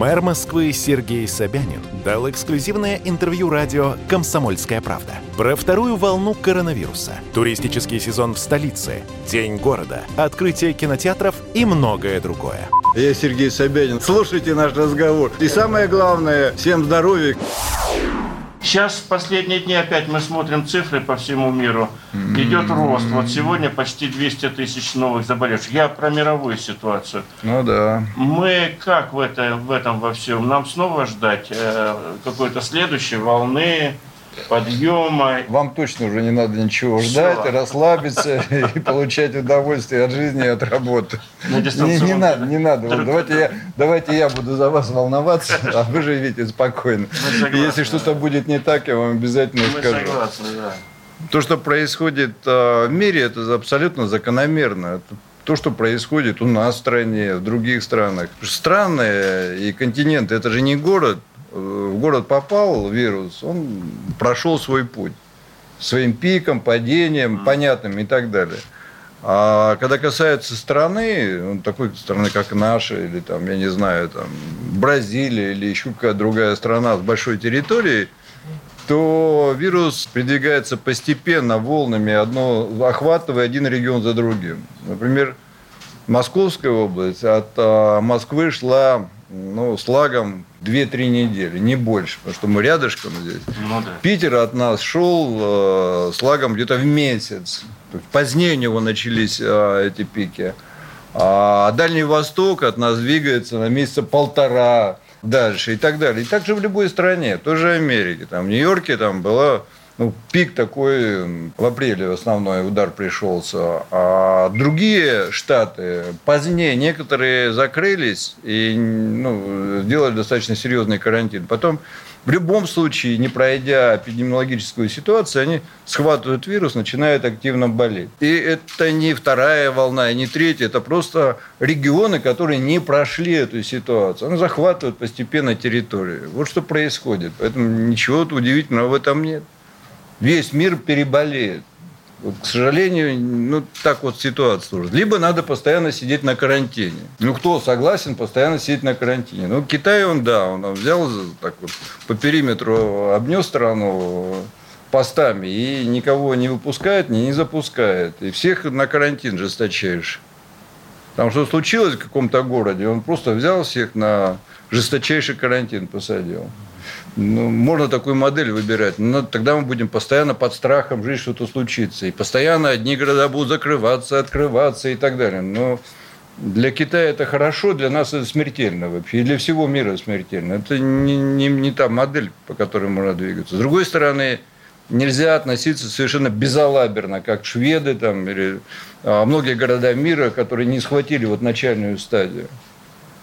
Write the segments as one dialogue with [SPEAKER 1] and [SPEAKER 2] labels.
[SPEAKER 1] Мэр Москвы Сергей Собянин дал эксклюзивное интервью радио «Комсомольская правда» про вторую волну коронавируса, туристический сезон в столице, День города, открытие кинотеатров и многое другое.
[SPEAKER 2] Я Сергей Собянин. Слушайте наш разговор. И самое главное, всем здоровья.
[SPEAKER 3] Сейчас в последние дни опять мы смотрим цифры по всему миру. Идет рост. Вот сегодня почти 200 тысяч новых заболевших. Я про мировую ситуацию.
[SPEAKER 2] Ну да.
[SPEAKER 3] Мы как в, это, в этом во всем? Нам снова ждать э, какой-то следующей волны, подъема?
[SPEAKER 2] Вам точно уже не надо ничего ждать,
[SPEAKER 3] Всё.
[SPEAKER 2] расслабиться и получать удовольствие от жизни и от работы. Не, не надо, не надо. Вот давайте, я, давайте я буду за вас волноваться, а вы живите спокойно.
[SPEAKER 3] Согласны,
[SPEAKER 2] И если что-то
[SPEAKER 3] да.
[SPEAKER 2] будет не так, я вам обязательно
[SPEAKER 3] Мы
[SPEAKER 2] скажу.
[SPEAKER 3] согласны, да.
[SPEAKER 2] То, что происходит э, в мире, это абсолютно закономерно. Это то, что происходит у нас в стране, в других странах. Страны и континенты – это же не город. В город попал вирус, он прошел свой путь. Своим пиком, падением, понятным и так далее. А когда касается страны, ну, такой страны, как наша, или там, я не знаю, там, Бразилия, или еще какая-то другая страна с большой территорией, то вирус передвигается постепенно, волнами, одно, охватывая один регион за другим. Например, Московская область от а, Москвы шла ну, с лагом 2-3 недели, не больше, потому что мы рядышком здесь.
[SPEAKER 3] Ну да.
[SPEAKER 2] Питер от нас шел э, с лагом где-то в месяц. Позднее у него начались э, эти пики. А Дальний Восток от нас двигается на месяца полтора дальше и так далее. И так же в любой стране, тоже Америке. Там, в Нью-Йорке там была ну, пик такой, в апреле основной удар пришелся. А другие штаты позднее, некоторые закрылись и ну, сделали достаточно серьезный карантин. Потом в любом случае, не пройдя эпидемиологическую ситуацию, они схватывают вирус, начинают активно болеть. И это не вторая волна, и не третья, это просто регионы, которые не прошли эту ситуацию. Они захватывают постепенно территорию. Вот что происходит. Поэтому ничего удивительного в этом нет. Весь мир переболеет. Вот, к сожалению, ну, так вот ситуация сложится. Либо надо постоянно сидеть на карантине. Ну, кто согласен постоянно сидеть на карантине? Ну, Китай, он, да, он взял так вот по периметру, обнес страну постами и никого не выпускает, ни не запускает. И всех на карантин жесточайший. Там что случилось в каком-то городе, он просто взял всех на жесточайший карантин посадил. Ну, можно такую модель выбирать, но тогда мы будем постоянно под страхом жить, что-то случится. И постоянно одни города будут закрываться, открываться и так далее. Но для Китая это хорошо, для нас это смертельно вообще. И для всего мира смертельно. Это не, не, не та модель, по которой можно двигаться. С другой стороны, нельзя относиться совершенно безалаберно, как шведы там, или а, многие города мира, которые не схватили вот начальную стадию.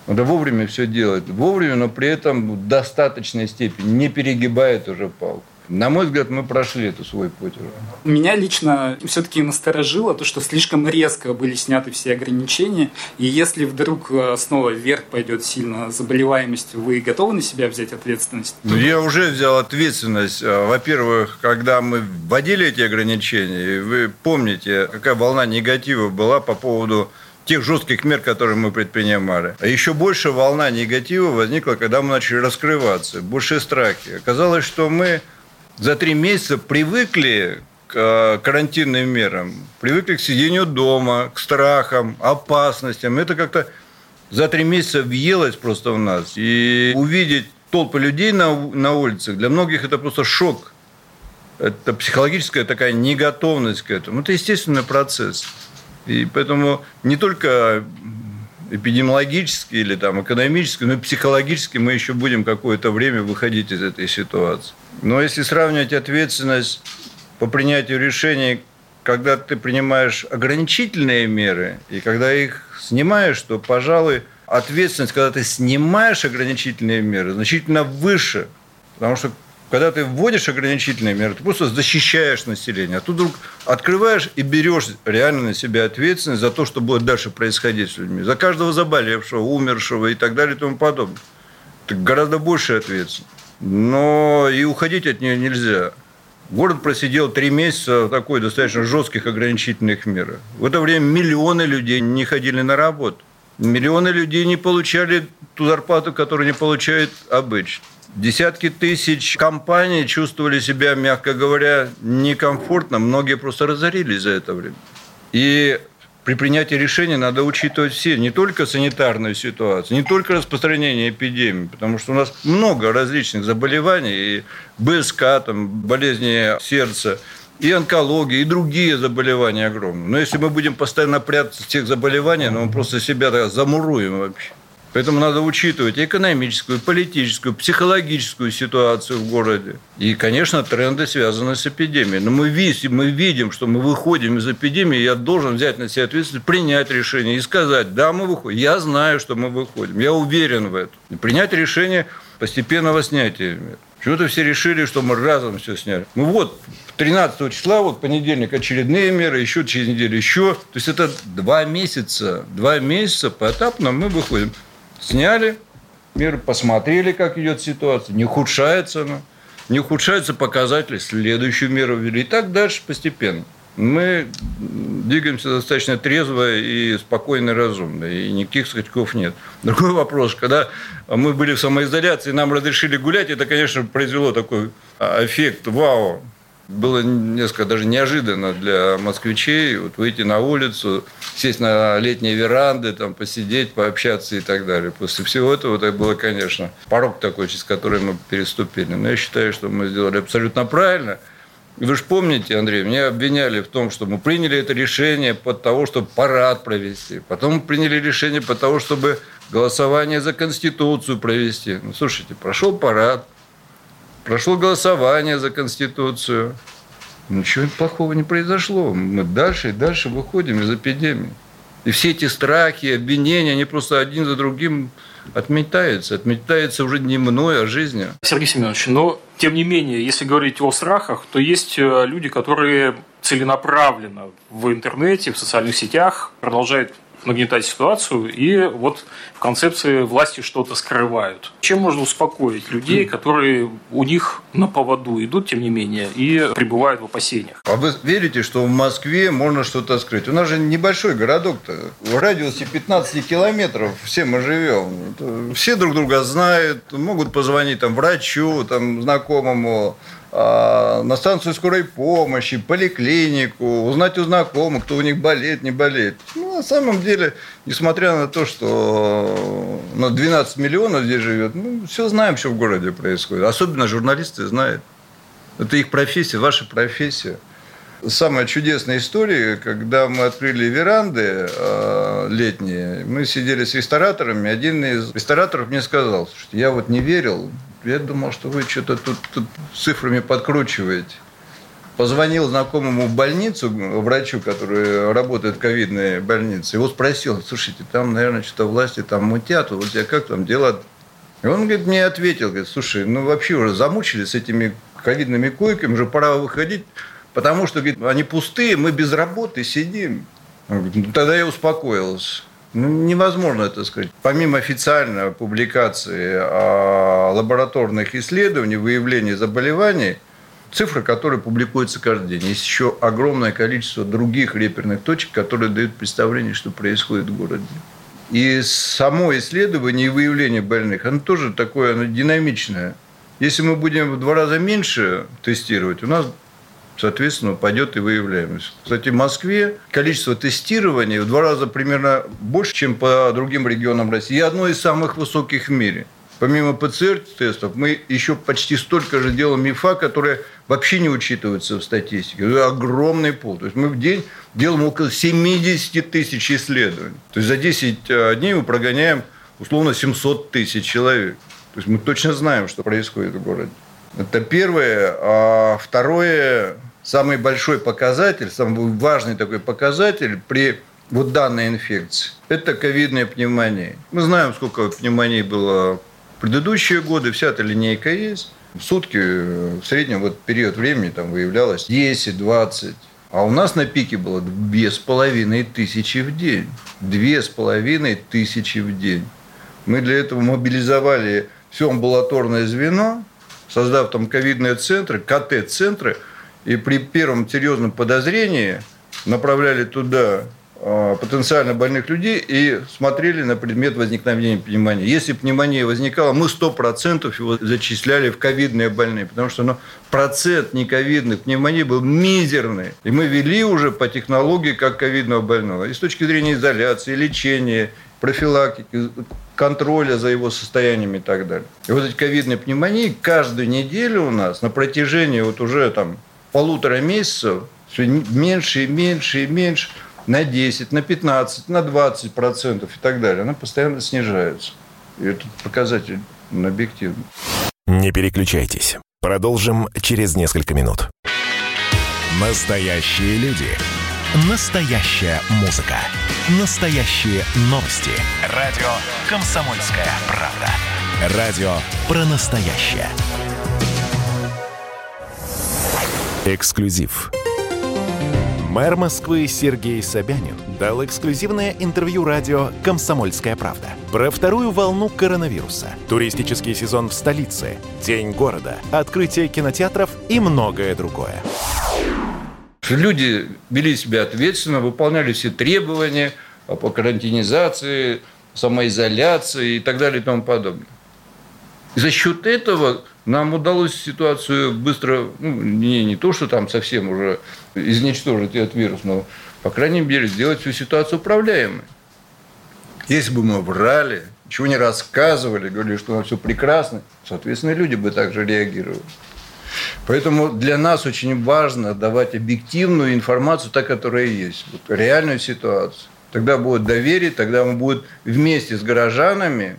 [SPEAKER 2] Надо вовремя все делать. Вовремя, но при этом в достаточной степени, не перегибает уже палку. На мой взгляд, мы прошли эту свой путь уже.
[SPEAKER 4] Меня лично все-таки насторожило то, что слишком резко были сняты все ограничения. И если вдруг э, снова вверх пойдет сильно заболеваемость, вы готовы на себя взять ответственность?
[SPEAKER 2] Ну, Я уже взял ответственность. А, Во-первых, когда мы вводили эти ограничения, вы помните, какая волна негатива была по поводу тех жестких мер, которые мы предпринимали. А еще больше волна негатива возникла, когда мы начали раскрываться, больше страхи. Оказалось, что мы за три месяца привыкли к э, карантинным мерам, привыкли к сидению дома, к страхам, опасностям. Это как-то за три месяца въелось просто в нас. И увидеть толпы людей на, на улицах, для многих это просто шок. Это психологическая такая неготовность к этому. Это естественный процесс. И поэтому не только эпидемиологически или там экономически, но и психологически мы еще будем какое-то время выходить из этой ситуации. Но если сравнивать ответственность по принятию решений, когда ты принимаешь ограничительные меры и когда их снимаешь, то, пожалуй, ответственность, когда ты снимаешь ограничительные меры, значительно выше. Потому что Когда ты вводишь ограничительные меры, ты просто защищаешь население. А тут вдруг открываешь и берешь реально на себя ответственность за то, что будет дальше происходить с людьми. За каждого заболевшего, умершего и так далее и тому подобное. Это гораздо больше ответственность. Но и уходить от нее нельзя. Город просидел три месяца в такой достаточно жестких ограничительных мерах. В это время миллионы людей не ходили на работу. Миллионы людей не получали ту зарплату, которую не получают обычно. Десятки тысяч компаний чувствовали себя, мягко говоря, некомфортно. Многие просто разорились за это время. И при принятии решения надо учитывать все, не только санитарную ситуацию, не только распространение эпидемии, потому что у нас много различных заболеваний, и БСК, там, болезни сердца, и онкология, и другие заболевания огромные. Но если мы будем постоянно прятаться с тех заболеваний, ну, мы просто себя замуруем вообще. Поэтому надо учитывать экономическую, политическую, психологическую ситуацию в городе. И, конечно, тренды связаны с эпидемией. Но мы видим, мы видим, что мы выходим из эпидемии, я должен взять на себя ответственность, принять решение и сказать, да, мы выходим. Я знаю, что мы выходим, я уверен в этом. И принять решение постепенного снятия мер. Почему-то все решили, что мы разом все сняли. Ну вот, 13 числа, вот понедельник очередные меры, еще через неделю еще. То есть это два месяца, два месяца поэтапно мы выходим. Сняли меры, посмотрели, как идет ситуация, не ухудшается она, не ухудшаются показатели, следующую меру ввели. И так дальше постепенно. Мы двигаемся достаточно трезво и спокойно и разумно, и никаких скачков нет. Другой вопрос, когда мы были в самоизоляции, нам разрешили гулять, это, конечно, произвело такой эффект вау, было несколько даже неожиданно для москвичей вот выйти на улицу, сесть на летние веранды, там, посидеть, пообщаться и так далее. После всего этого это было, конечно, порог такой, через который мы переступили. Но я считаю, что мы сделали абсолютно правильно. Вы же помните, Андрей, меня обвиняли в том, что мы приняли это решение под того, чтобы парад провести. Потом мы приняли решение под того, чтобы голосование за Конституцию провести. Ну, слушайте, прошел парад, Прошло голосование за Конституцию. Ничего плохого не произошло. Мы дальше и дальше выходим из эпидемии. И все эти страхи, обвинения, они просто один за другим отметаются. Отметаются уже не мной, а жизнью.
[SPEAKER 5] Сергей Семенович, но тем не менее, если говорить о страхах, то есть э, люди, которые целенаправленно в интернете, в социальных сетях продолжают нагнетать ситуацию и вот в концепции власти что-то скрывают. Чем можно успокоить людей, которые у них на поводу идут, тем не менее, и пребывают в опасениях?
[SPEAKER 2] А вы верите, что в Москве можно что-то скрыть? У нас же небольшой городок-то. В радиусе 15 километров все мы живем. Все друг друга знают, могут позвонить там врачу, там знакомому, а, на станцию скорой помощи, поликлинику, узнать у знакомых, кто у них болеет, не болеет. Ну, на самом деле, несмотря на то, что на 12 миллионов здесь живет, ну, все знаем, что в городе происходит. Особенно журналисты знают. Это их профессия, ваша профессия. Самая чудесная история, когда мы открыли веранды э, летние, мы сидели с рестораторами, один из рестораторов мне сказал, что я вот не верил, я думал, что вы что-то тут, тут цифрами подкручиваете. Позвонил знакомому в больницу, врачу, который работает в ковидной больнице. Его спросил, слушайте, там, наверное, что-то власти там мутят, у тебя как там дела? И он говорит, мне ответил, говорит, слушай, ну вообще уже замучились с этими ковидными койками, уже пора выходить, потому что говорит, они пустые, мы без работы сидим. Говорит, ну, тогда я успокоился. Ну, невозможно это сказать. Помимо официальной публикации лабораторных исследованиях, выявлении заболеваний, цифры, которые публикуются каждый день. Есть еще огромное количество других реперных точек, которые дают представление, что происходит в городе. И само исследование и выявление больных, оно тоже такое оно динамичное. Если мы будем в два раза меньше тестировать, у нас соответственно, упадет и выявляемость. Кстати, в Москве количество тестирований в два раза примерно больше, чем по другим регионам России. И одно из самых высоких в мире. Помимо ПЦР-тестов, мы еще почти столько же делаем МИФА, которые вообще не учитываются в статистике. Это огромный пол. То есть мы в день делаем около 70 тысяч исследований. То есть за 10 э, дней мы прогоняем условно 700 тысяч человек. То есть мы точно знаем, что происходит в городе. Это первое. А второе, самый большой показатель, самый важный такой показатель при вот данной инфекции – это ковидная пневмония. Мы знаем, сколько пневмонии было предыдущие годы, вся эта линейка есть. В сутки в среднем вот период времени там выявлялось 10-20 а у нас на пике было две с половиной тысячи в день. Две с половиной тысячи в день. Мы для этого мобилизовали все амбулаторное звено, создав там ковидные центры, КТ-центры, и при первом серьезном подозрении направляли туда потенциально больных людей и смотрели на предмет возникновения пневмонии. Если пневмония возникала, мы 100% его зачисляли в ковидные больные, потому что ну, процент нековидных пневмоний был мизерный. И мы вели уже по технологии как ковидного больного. И с точки зрения изоляции, лечения, профилактики, контроля за его состоянием и так далее. И вот эти ковидные пневмонии каждую неделю у нас на протяжении вот уже там полутора месяцев все меньше и меньше и меньше – на 10, на 15, на 20 процентов и так далее, она постоянно снижается. И этот показатель объективный.
[SPEAKER 1] Не переключайтесь. Продолжим через несколько минут. Настоящие люди. Настоящая музыка. Настоящие новости. Радио «Комсомольская правда». Радио про настоящее. Эксклюзив. Мэр Москвы Сергей Собянин дал эксклюзивное интервью радио «Комсомольская правда» про вторую волну коронавируса, туристический сезон в столице, День города, открытие кинотеатров и многое другое.
[SPEAKER 2] Люди вели себя ответственно, выполняли все требования по карантинизации, самоизоляции и так далее и тому подобное. За счет этого нам удалось ситуацию быстро, ну, не, не то, что там совсем уже изничтожить этот вирус, но, по крайней мере, сделать всю ситуацию управляемой. Если бы мы врали, ничего не рассказывали, говорили, что у нас все прекрасно, соответственно, люди бы также реагировали. Поэтому для нас очень важно давать объективную информацию, та, которая есть, вот, реальную ситуацию. Тогда будет доверие, тогда мы будем вместе с горожанами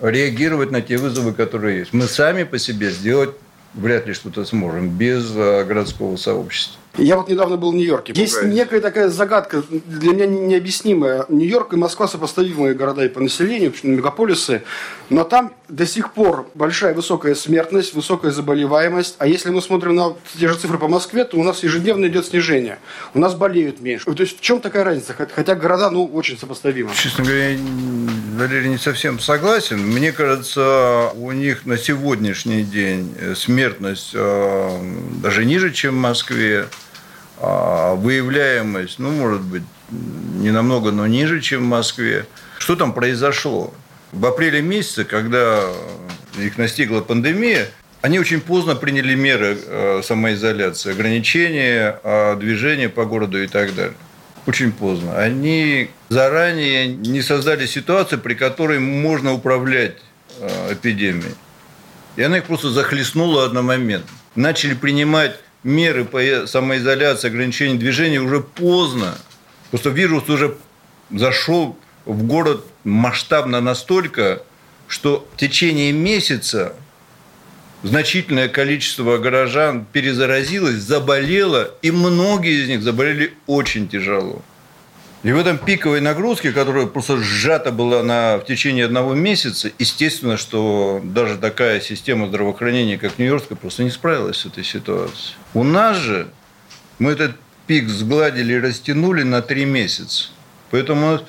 [SPEAKER 2] реагировать на те вызовы, которые есть. Мы сами по себе сделать вряд ли что-то сможем без э, городского сообщества.
[SPEAKER 6] Я вот недавно был в Нью-Йорке. Есть некая такая загадка, для меня необъяснимая. Нью-Йорк и Москва сопоставимые города и по населению, мегаполисы, но там до сих пор большая высокая смертность, высокая заболеваемость. А если мы смотрим на те же цифры по Москве, то у нас ежедневно идет снижение. У нас болеют меньше. То есть в чем такая разница? Хотя города, ну, очень сопоставимы.
[SPEAKER 2] Честно говоря, я, Валерий, не совсем согласен. Мне кажется, у них на сегодняшний день смертность э, даже ниже, чем в Москве. А выявляемость, ну, может быть, не намного, но ниже, чем в Москве. Что там произошло? В апреле месяце, когда их настигла пандемия, они очень поздно приняли меры э, самоизоляции, ограничения а, движения по городу и так далее. Очень поздно. Они заранее не создали ситуацию, при которой можно управлять э, эпидемией. И она их просто захлестнула одномоментно. Начали принимать меры по самоизоляции, ограничению движения уже поздно. Просто вирус уже зашел в город масштабно настолько, что в течение месяца значительное количество горожан перезаразилось, заболело, и многие из них заболели очень тяжело. И в этом пиковой нагрузке, которая просто сжата была на, в течение одного месяца, естественно, что даже такая система здравоохранения, как Нью-Йоркская, просто не справилась с этой ситуацией. У нас же мы этот пик сгладили и растянули на три месяца. Поэтому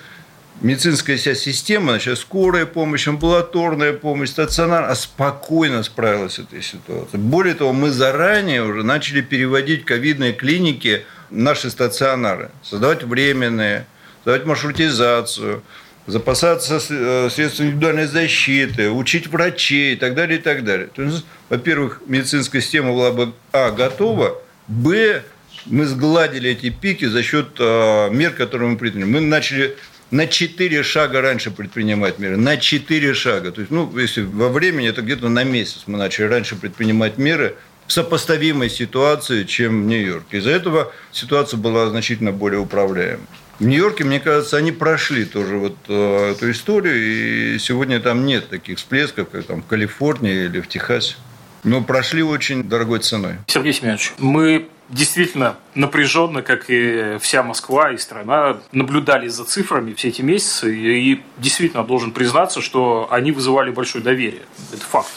[SPEAKER 2] медицинская вся система, значит, скорая помощь, амбулаторная помощь, стационар, а спокойно справилась с этой ситуацией. Более того, мы заранее уже начали переводить ковидные клиники наши стационары, создавать временные, создавать маршрутизацию, запасаться э, средствами индивидуальной защиты, учить врачей и так далее, и так далее. То есть, во-первых, медицинская система была бы, а, готова, б, мы сгладили эти пики за счет э, мер, которые мы приняли. Мы начали на 4 шага раньше предпринимать меры. На 4 шага. То есть, ну, если во времени, это где-то на месяц мы начали раньше предпринимать меры сопоставимой ситуации, чем в Нью-Йорке. Из-за этого ситуация была значительно более управляемой. В Нью-Йорке, мне кажется, они прошли тоже вот э, эту историю, и сегодня там нет таких всплесков, как там в Калифорнии или в Техасе. Но прошли очень дорогой ценой.
[SPEAKER 5] Сергей Семенович, мы действительно напряженно, как и вся Москва и страна, наблюдали за цифрами все эти месяцы, и действительно должен признаться, что они вызывали большое доверие. Это факт.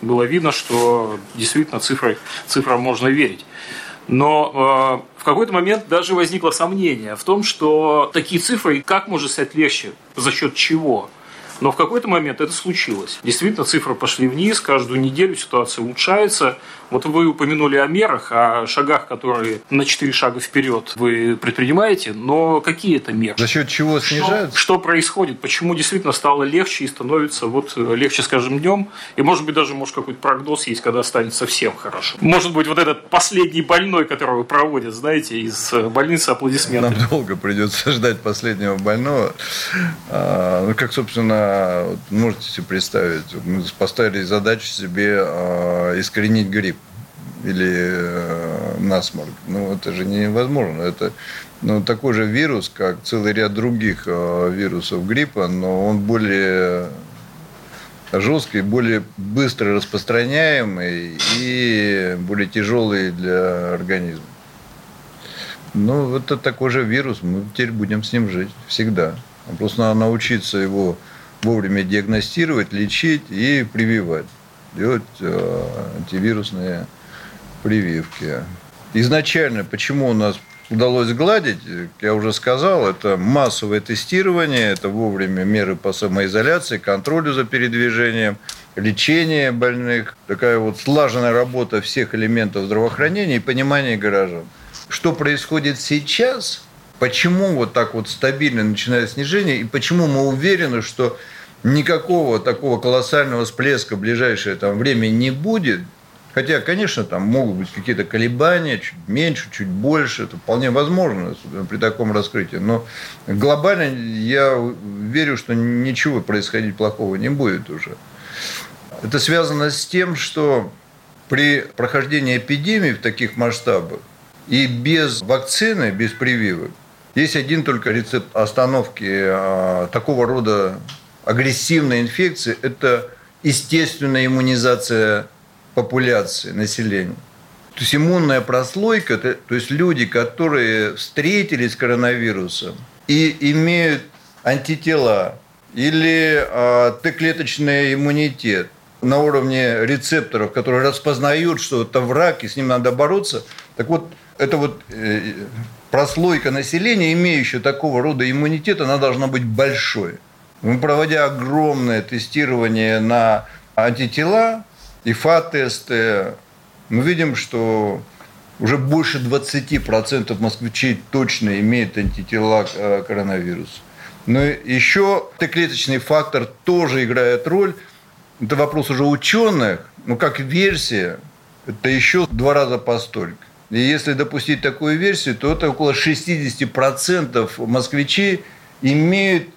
[SPEAKER 5] Было видно, что действительно цифры, цифрам можно верить. Но э, в какой-то момент даже возникло сомнение в том, что такие цифры как может стать легче, за счет чего. Но в какой-то момент это случилось. Действительно, цифры пошли вниз, каждую неделю ситуация улучшается. Вот вы упомянули о мерах, о шагах, которые на 4 шага вперед вы предпринимаете, но какие это меры?
[SPEAKER 2] За счет чего снижается?
[SPEAKER 5] Что, что происходит? Почему действительно стало легче и становится вот легче с каждым днем? И может быть даже может какой-то прогноз есть, когда станет совсем хорошо. Может быть вот этот последний больной, которого проводят, знаете, из больницы аплодисменты.
[SPEAKER 2] Нам долго придется ждать последнего больного. А, ну, как, собственно, можете себе представить, мы поставили задачу себе а, искоренить грипп или э, насморк. Ну, это же невозможно. Это ну, такой же вирус, как целый ряд других э, вирусов гриппа, но он более жесткий, более быстро распространяемый и более тяжелый для организма. Ну, это такой же вирус, мы теперь будем с ним жить всегда. Просто надо научиться его вовремя диагностировать, лечить и прививать. Делать э, антивирусные прививки. Изначально, почему у нас удалось гладить, я уже сказал, это массовое тестирование, это вовремя меры по самоизоляции, контролю за передвижением, лечение больных, такая вот слаженная работа всех элементов здравоохранения и понимание горожан. Что происходит сейчас, почему вот так вот стабильно начинает снижение, и почему мы уверены, что никакого такого колоссального всплеска в ближайшее там, время не будет – Хотя, конечно, там могут быть какие-то колебания, чуть меньше, чуть больше. Это вполне возможно при таком раскрытии. Но глобально я верю, что ничего происходить плохого не будет уже. Это связано с тем, что при прохождении эпидемии в таких масштабах и без вакцины, без прививок, есть один только рецепт остановки а, такого рода агрессивной инфекции – это естественная иммунизация популяции, населения. То есть иммунная прослойка, то есть люди, которые встретились с коронавирусом и имеют антитела или э, Т-клеточный иммунитет на уровне рецепторов, которые распознают, что это враг, и с ним надо бороться. Так вот, это вот э, прослойка населения, имеющая такого рода иммунитет, она должна быть большой. Мы, проводя огромное тестирование на антитела, ИФА-тесты, мы видим, что уже больше 20% москвичей точно имеют антитела к э, коронавирусу. Но еще Т-клеточный фактор тоже играет роль. Это вопрос уже ученых, но как версия, это еще два раза постольку. И если допустить такую версию, то это около 60% москвичей имеют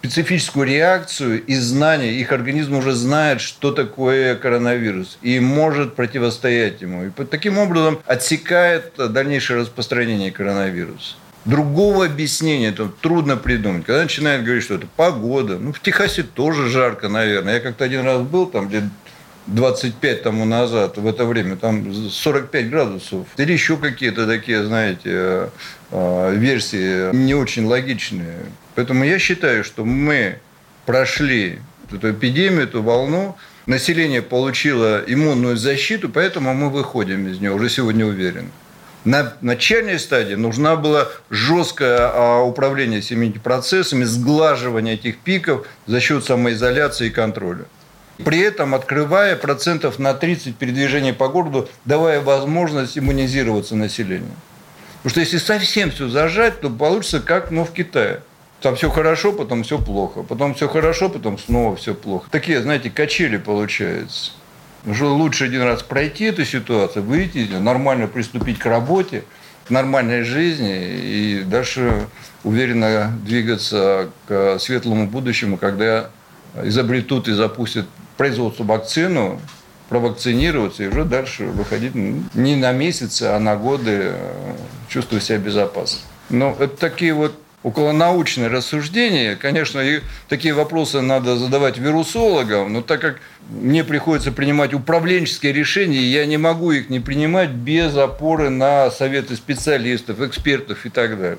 [SPEAKER 2] специфическую реакцию и знания. Их организм уже знает, что такое коронавирус и может противостоять ему. И таким образом отсекает дальнейшее распространение коронавируса. Другого объяснения это трудно придумать. Когда начинают говорить, что это погода. Ну, в Техасе тоже жарко, наверное. Я как-то один раз был там, где 25 тому назад, в это время, там 45 градусов. Или еще какие-то такие, знаете, э, э, версии не очень логичные. Поэтому я считаю, что мы прошли эту эпидемию, эту волну, население получило иммунную защиту, поэтому мы выходим из нее, уже сегодня уверен. На начальной стадии нужна была жесткое а, управление всеми процессами, сглаживание этих пиков за счет самоизоляции и контроля. При этом открывая процентов на 30 передвижений по городу, давая возможность иммунизироваться населению. Потому что если совсем все зажать, то получится как ну, в Китае. Там все хорошо, потом все плохо. Потом все хорошо, потом снова все плохо. Такие, знаете, качели получаются. Уже лучше один раз пройти эту ситуацию, выйти, нормально приступить к работе, к нормальной жизни и дальше уверенно двигаться к светлому будущему, когда изобретут и запустят производство вакцину, провакцинироваться и уже дальше выходить не на месяцы, а на годы, э, чувствуя себя безопасно. Но это такие вот околонаучные рассуждения. Конечно, и такие вопросы надо задавать вирусологам, но так как мне приходится принимать управленческие решения, я не могу их не принимать без опоры на советы специалистов, экспертов и так далее.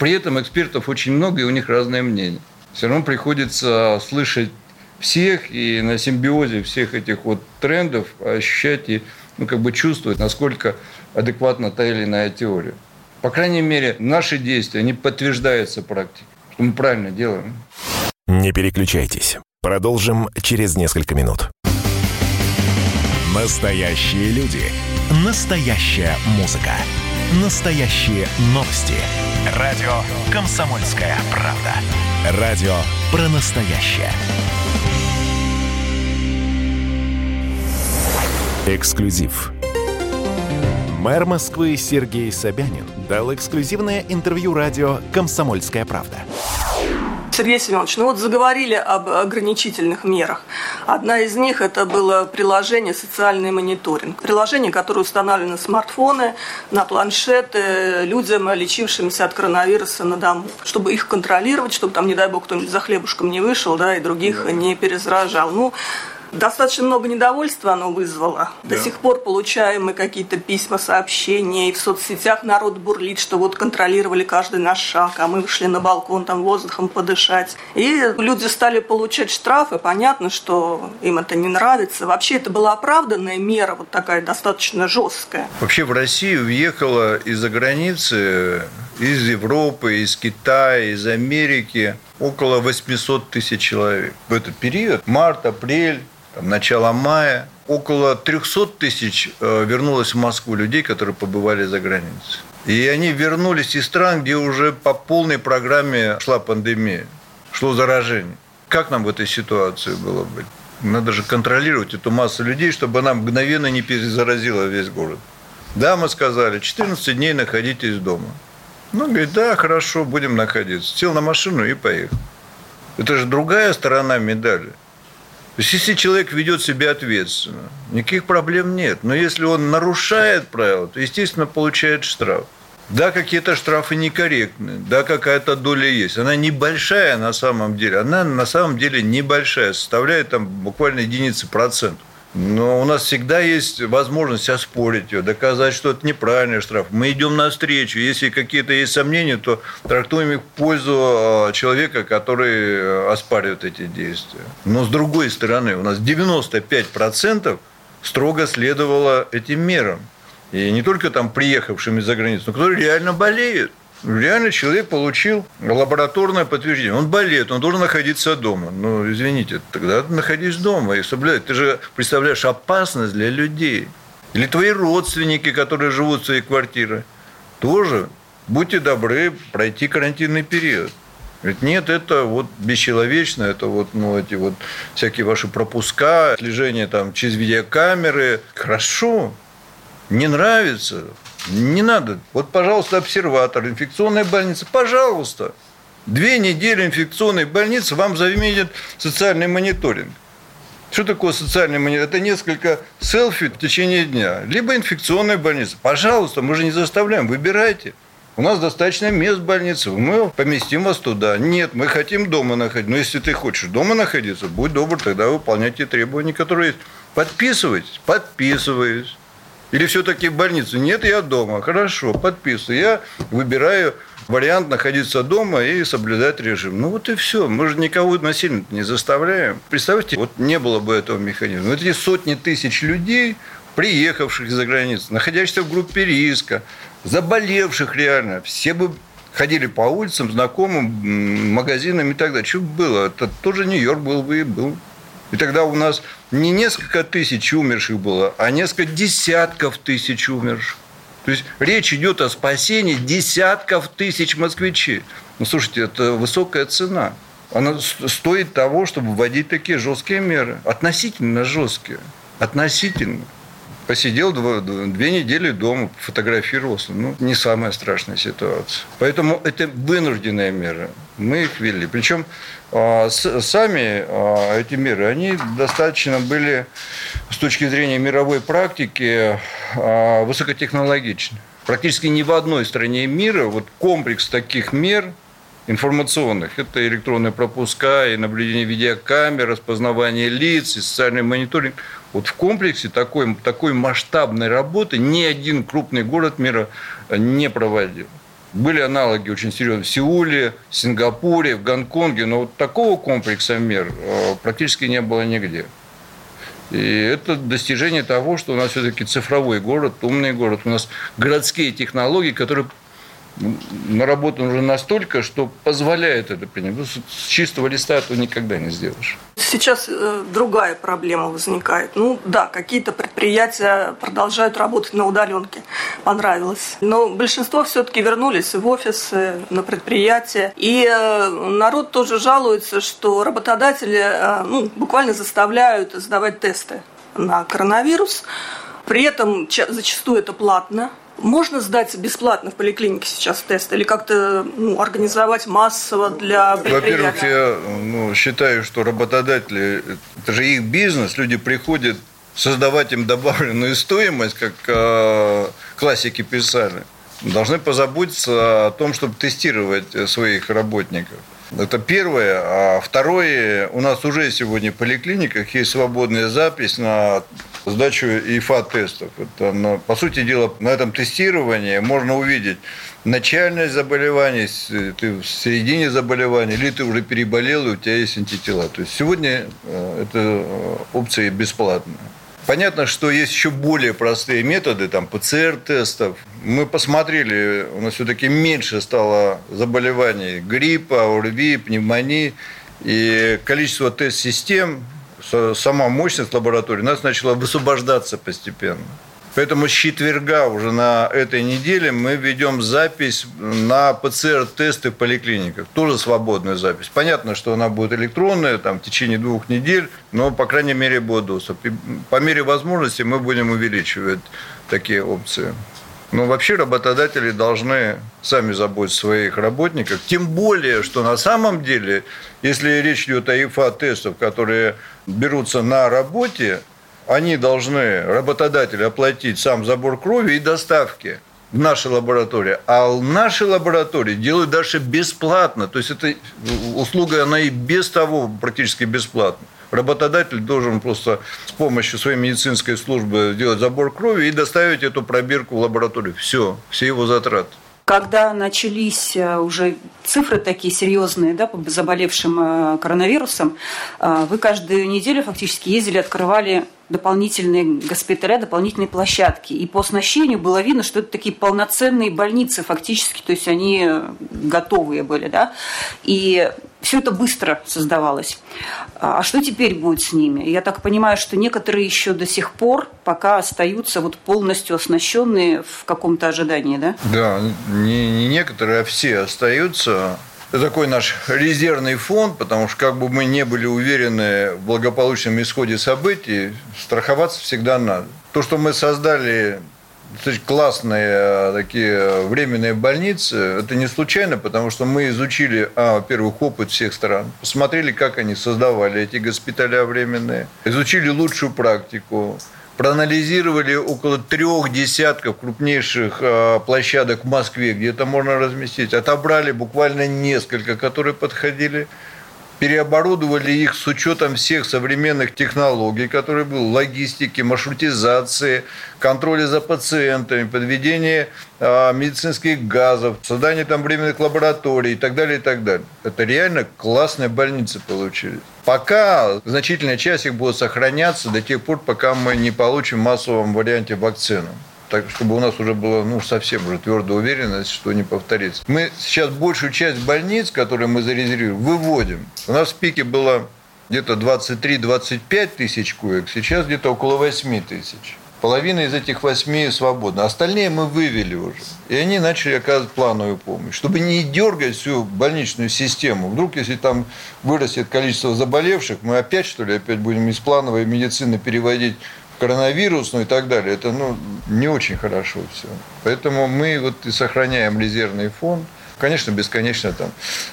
[SPEAKER 2] При этом экспертов очень много, и у них разное мнение. Все равно приходится слышать всех и на симбиозе всех этих вот трендов ощущать и ну, как бы чувствовать, насколько адекватна та или иная теория. По крайней мере, наши действия, они подтверждаются практикой, что мы правильно делаем.
[SPEAKER 1] Не переключайтесь. Продолжим через несколько минут. Настоящие люди. Настоящая музыка. Настоящие новости. Радио «Комсомольская правда». Радио про настоящее. Эксклюзив. Мэр Москвы Сергей Собянин дал эксклюзивное интервью радио «Комсомольская правда».
[SPEAKER 7] Сергей Семенович, ну вот заговорили об ограничительных мерах. Одна из них это было приложение «Социальный мониторинг». Приложение, которое установлено на смартфоны, на планшеты людям, лечившимся от коронавируса на дому, чтобы их контролировать, чтобы там, не дай бог, кто-нибудь за хлебушком не вышел, да, и других да. не перезаражал. Ну, Достаточно много недовольства оно вызвало. Да. До сих пор получаем мы какие-то письма, сообщения, и в соцсетях народ бурлит, что вот контролировали каждый наш шаг, а мы вышли на балкон там воздухом подышать. И люди стали получать штрафы, понятно, что им это не нравится. Вообще это была оправданная мера, вот такая достаточно жесткая.
[SPEAKER 2] Вообще в Россию въехала из-за границы, из Европы, из Китая, из Америки около 800 тысяч человек. В этот период, март, апрель, там, начало мая, около 300 тысяч э, вернулось в Москву людей, которые побывали за границей. И они вернулись из стран, где уже по полной программе шла пандемия, шло заражение. Как нам в этой ситуации было быть? Надо же контролировать эту массу людей, чтобы она мгновенно не перезаразила весь город. Да, мы сказали, 14 дней находитесь дома. Ну, говорит, да, хорошо, будем находиться. Сел на машину и поехал. Это же другая сторона медали. То есть, если человек ведет себя ответственно, никаких проблем нет. Но если он нарушает правила, то, естественно, получает штраф. Да, какие-то штрафы некорректны, да, какая-то доля есть. Она небольшая на самом деле. Она на самом деле небольшая, составляет там буквально единицы процентов. Но у нас всегда есть возможность оспорить ее, доказать, что это неправильный штраф. Мы идем навстречу. Если какие-то есть сомнения, то трактуем их в пользу а, человека, который э, оспаривает эти действия. Но с другой стороны, у нас 95% строго следовало этим мерам. И не только там приехавшим из-за границы, но которые реально болеют. Реально человек получил лабораторное подтверждение. Он болеет, он должен находиться дома. Ну, извините, тогда находись дома и соблюдай. Ты же представляешь опасность для людей. Или твои родственники, которые живут в своей квартире, тоже будьте добры пройти карантинный период. Ведь нет, это вот бесчеловечно, это вот, ну, эти вот всякие ваши пропуска, слежение там через видеокамеры. Хорошо, не нравится, не надо. Вот, пожалуйста, обсерватор, инфекционная больница, пожалуйста. Две недели инфекционной больницы вам заменит социальный мониторинг. Что такое социальный мониторинг? Это несколько селфи в течение дня. Либо инфекционная больница. Пожалуйста, мы же не заставляем, выбирайте. У нас достаточно мест в больнице, мы поместим вас туда. Нет, мы хотим дома находиться. Но если ты хочешь дома находиться, будь добр, тогда выполнять те требования, которые есть. Подписывайтесь, подписываюсь. Или все-таки в больницу? Нет, я дома. Хорошо, подписываю. Я выбираю вариант находиться дома и соблюдать режим. Ну вот и все. Мы же никого насильно не заставляем. Представьте, вот не было бы этого механизма. Вот эти сотни тысяч людей, приехавших из-за границы, находящихся в группе риска, заболевших реально, все бы ходили по улицам, знакомым, магазинам и так далее. Что бы было? Это тоже Нью-Йорк был бы и был. И тогда у нас не несколько тысяч умерших было, а несколько десятков тысяч умерших. То есть речь идет о спасении десятков тысяч москвичей. Ну, слушайте, это высокая цена. Она стоит того, чтобы вводить такие жесткие меры. Относительно жесткие. Относительно. Посидел две недели дома, фотографировался. Ну, не самая страшная ситуация. Поэтому это вынужденная мера. Мы их ввели. Причем а, сами а, эти меры, они достаточно были с точки зрения мировой практики а, высокотехнологичны. Практически ни в одной стране мира вот комплекс таких мер информационных. Это электронные пропуска, и наблюдение видеокамер, распознавание лиц, и социальный мониторинг – вот в комплексе такой, такой масштабной работы ни один крупный город мира не проводил. Были аналоги очень серьезные в Сеуле, в Сингапуре, в Гонконге, но вот такого комплекса мер э, практически не было нигде. И это достижение того, что у нас все-таки цифровой город, умный город. У нас городские технологии, которые наработан уже настолько, что позволяет это принять. Ну, с чистого листа этого никогда не сделаешь.
[SPEAKER 7] Сейчас э, другая проблема возникает. Ну да, какие-то предприятия продолжают работать на удаленке. Понравилось. Но большинство все-таки вернулись в офисы, на предприятия. И э, народ тоже жалуется, что работодатели э, ну, буквально заставляют сдавать тесты на коронавирус. При этом зачастую это платно. Можно сдать бесплатно в поликлинике сейчас тест или как-то ну, организовать массово для
[SPEAKER 2] Во-первых, я ну, считаю, что работодатели, это же их бизнес, люди приходят создавать им добавленную стоимость, как э, классики писали. Должны позаботиться о том, чтобы тестировать своих работников. Это первое. А второе, у нас уже сегодня в поликлиниках есть свободная запись на сдачу ИФА-тестов. Это, по сути дела, на этом тестировании можно увидеть начальность заболевания, ты в середине заболевания, или ты уже переболел, и у тебя есть антитела. То есть сегодня э, эта э, опция бесплатная. Понятно, что есть еще более простые методы, там, ПЦР-тестов. Мы посмотрели, у нас все-таки меньше стало заболеваний гриппа, ОРВИ, пневмонии. И количество тест-систем сама мощность лаборатории у нас начала высвобождаться постепенно. Поэтому с четверга уже на этой неделе мы ведем запись на ПЦР-тесты в поликлиниках. Тоже свободная запись. Понятно, что она будет электронная там, в течение двух недель, но, по крайней мере, будет доступ. И по мере возможности мы будем увеличивать такие опции. Но вообще работодатели должны сами заботиться о своих работниках. Тем более, что на самом деле, если речь идет о ИФА-тестах, которые берутся на работе, они должны, работодатель, оплатить сам забор крови и доставки в нашей лаборатории. А в нашей лаборатории делают даже бесплатно. То есть, эта услуга, она и без того практически бесплатна. Работодатель должен просто с помощью своей медицинской службы сделать забор крови и доставить эту пробирку в лабораторию. Все, все его затраты
[SPEAKER 8] когда начались э, уже цифры такие серьезные да, по заболевшим э, коронавирусом, э, вы каждую неделю фактически ездили, открывали дополнительные госпиталя, дополнительные площадки. И по оснащению было видно, что это такие полноценные больницы фактически, то есть они готовые были. Да? И все это быстро создавалось. А что теперь будет с ними? Я так понимаю, что некоторые еще до сих пор пока остаются вот полностью оснащенные в каком-то ожидании, да?
[SPEAKER 2] Да, не, не некоторые, а все остаются. Это такой наш резервный фонд, потому что как бы мы не были уверены в благополучном исходе событий, страховаться всегда надо. То, что мы создали классные э, такие временные больницы. Это не случайно, потому что мы изучили, а, во-первых, опыт всех стран, посмотрели, как они создавали эти госпиталя временные, изучили лучшую практику, проанализировали около трех десятков крупнейших э, площадок в Москве, где это можно разместить, отобрали буквально несколько, которые подходили переоборудовали их с учетом всех современных технологий, которые были, логистики, маршрутизации, контроля за пациентами, подведение а, медицинских газов, создание там временных лабораторий и так далее, и так далее. Это реально классные больницы получились. Пока значительная часть их будет сохраняться до тех пор, пока мы не получим в массовом варианте вакцину так, чтобы у нас уже была ну, совсем уже твердая уверенность, что не повторится. Мы сейчас большую часть больниц, которые мы зарезервируем, выводим. У нас в пике было где-то 23-25 тысяч коек, сейчас где-то около 8 тысяч. Половина из этих восьми свободна. Остальные мы вывели уже. И они начали оказывать плановую помощь. Чтобы не дергать всю больничную систему. Вдруг, если там вырастет количество заболевших, мы опять, что ли, опять будем из плановой медицины переводить коронавирусную и так далее, это ну, не очень хорошо все. Поэтому мы вот и сохраняем резервный фонд. Конечно, бесконечно там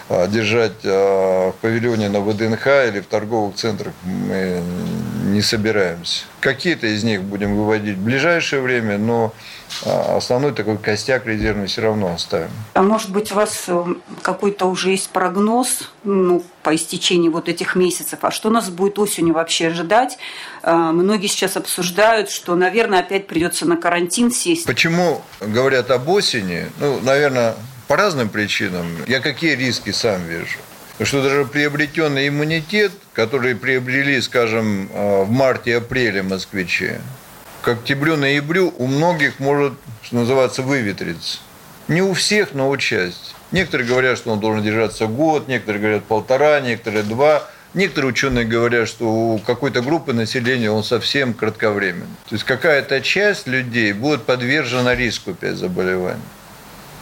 [SPEAKER 2] а, держать а, в павильоне на ВДНХ или в торговых центрах мы не собираемся. Какие-то из них будем выводить в ближайшее время, но а основной такой костяк резервный все равно оставим.
[SPEAKER 8] А может быть, у вас э, какой-то уже есть прогноз ну, по истечении вот этих месяцев? А что нас будет осенью вообще ожидать? А, многие сейчас обсуждают, что, наверное, опять придется на карантин сесть.
[SPEAKER 2] Почему говорят об осени? Ну, наверное, По разным причинам. Я какие риски сам вижу. Что даже приобретенный иммунитет, который приобрели, скажем, э, в марте-апреле москвичи, к октябрю-ноябрю у многих может, что называется, выветриться. Не у всех, но у части. Некоторые говорят, что он должен держаться год, некоторые говорят полтора, некоторые два. Некоторые ученые говорят, что у какой-то группы населения он совсем кратковременный. То есть какая-то часть людей будет подвержена риску опять заболевания.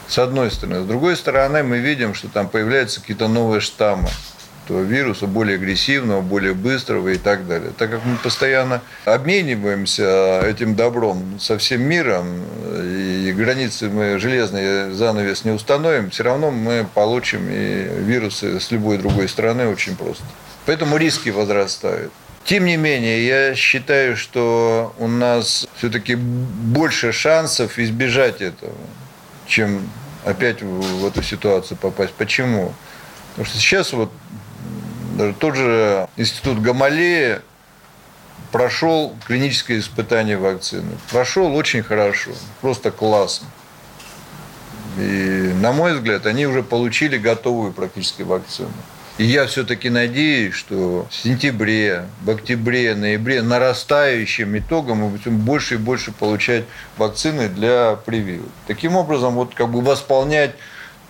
[SPEAKER 2] С одной стороны. С другой стороны, мы видим, что там появляются какие-то новые штаммы этого вируса, более агрессивного, более быстрого и так далее. Так как мы постоянно обмениваемся этим добром со всем миром, и границы мы железный занавес не установим, все равно мы получим и вирусы с любой другой страны очень просто. Поэтому риски возрастают. Тем не менее, я считаю, что у нас все-таки больше шансов избежать этого, чем опять в эту ситуацию попасть. Почему? Потому что сейчас вот даже тот же институт Гамалея прошел клиническое испытание вакцины. Прошел очень хорошо, просто классно. И, на мой взгляд, они уже получили готовую практически вакцину. И я все-таки надеюсь, что в сентябре, в октябре, ноябре нарастающим итогом мы будем больше и больше получать вакцины для прививок. Таким образом, вот как бы восполнять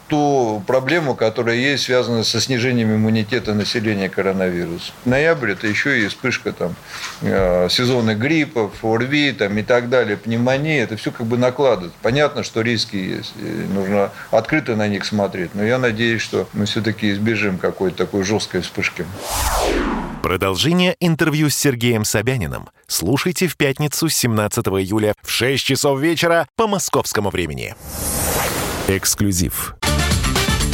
[SPEAKER 2] ту проблему, которая есть, связанная со снижением иммунитета населения коронавируса. Ноябрь – это еще и вспышка там, э, сезона гриппов, ОРВИ там, и так далее, пневмонии. Это все как бы накладывает. Понятно, что риски есть. Нужно открыто на них смотреть. Но я надеюсь, что мы все-таки избежим какой-то такой жесткой вспышки.
[SPEAKER 1] Продолжение интервью с Сергеем Собяниным слушайте в пятницу 17 июля в 6 часов вечера по московскому времени. Эксклюзив.